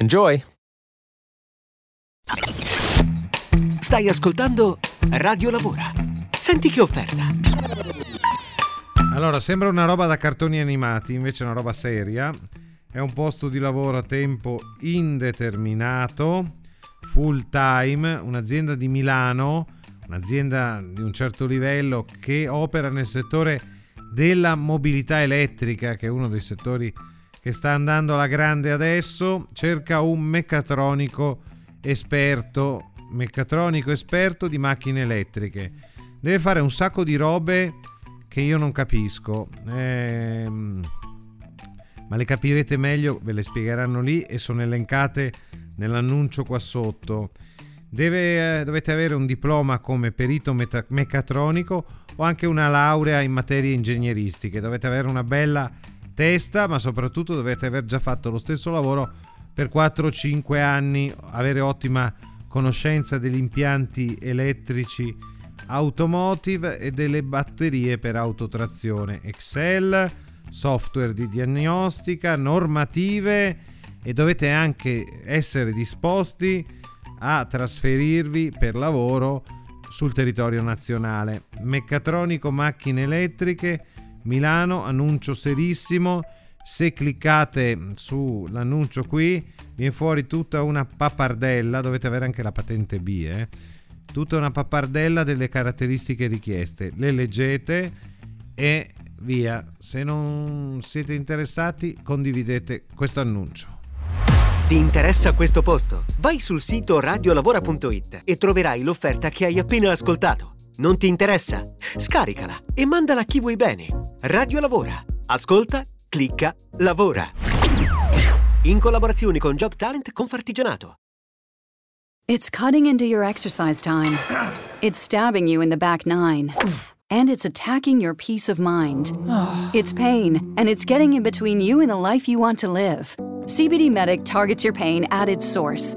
Enjoy! Stai ascoltando Radio Lavora. Senti che offerta. Allora, sembra una roba da cartoni animati, invece è una roba seria. È un posto di lavoro a tempo indeterminato, full time, un'azienda di Milano, un'azienda di un certo livello che opera nel settore della mobilità elettrica, che è uno dei settori che sta andando alla grande adesso, cerca un meccatronico esperto, meccatronico esperto di macchine elettriche. Deve fare un sacco di robe che io non capisco. Ehm, ma le capirete meglio, ve le spiegheranno lì e sono elencate nell'annuncio qua sotto. Deve, eh, dovete avere un diploma come perito meta- meccatronico o anche una laurea in materie ingegneristiche. Dovete avere una bella testa, ma soprattutto dovete aver già fatto lo stesso lavoro per 4-5 anni, avere ottima conoscenza degli impianti elettrici automotive e delle batterie per autotrazione, Excel, software di diagnostica, normative e dovete anche essere disposti a trasferirvi per lavoro sul territorio nazionale. Meccatronico macchine elettriche, Milano, annuncio serissimo. Se cliccate sull'annuncio qui, viene fuori tutta una pappardella, dovete avere anche la patente B, eh? tutta una pappardella delle caratteristiche richieste. Le leggete e via. Se non siete interessati, condividete questo annuncio. Ti interessa questo posto? Vai sul sito radiolavora.it e troverai l'offerta che hai appena ascoltato. Non ti interessa? Scaricala e mandala a chi vuoi bene. Radio Lavora. Ascolta, clicca, lavora. In collaborazione con Job Talent Confartigianato. It's cutting into your exercise time. It's stabbing you in the back nine. And it's attacking your peace of mind. It's pain, and it's getting in between you and the life you want to live. CBD Medic targets your pain at its source.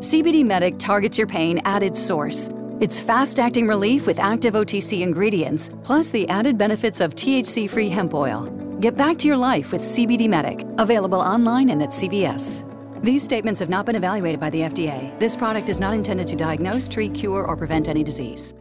CBD Medic targets your pain at its source. It's fast acting relief with active OTC ingredients, plus the added benefits of THC free hemp oil. Get back to your life with CBD Medic, available online and at CVS. These statements have not been evaluated by the FDA. This product is not intended to diagnose, treat, cure, or prevent any disease.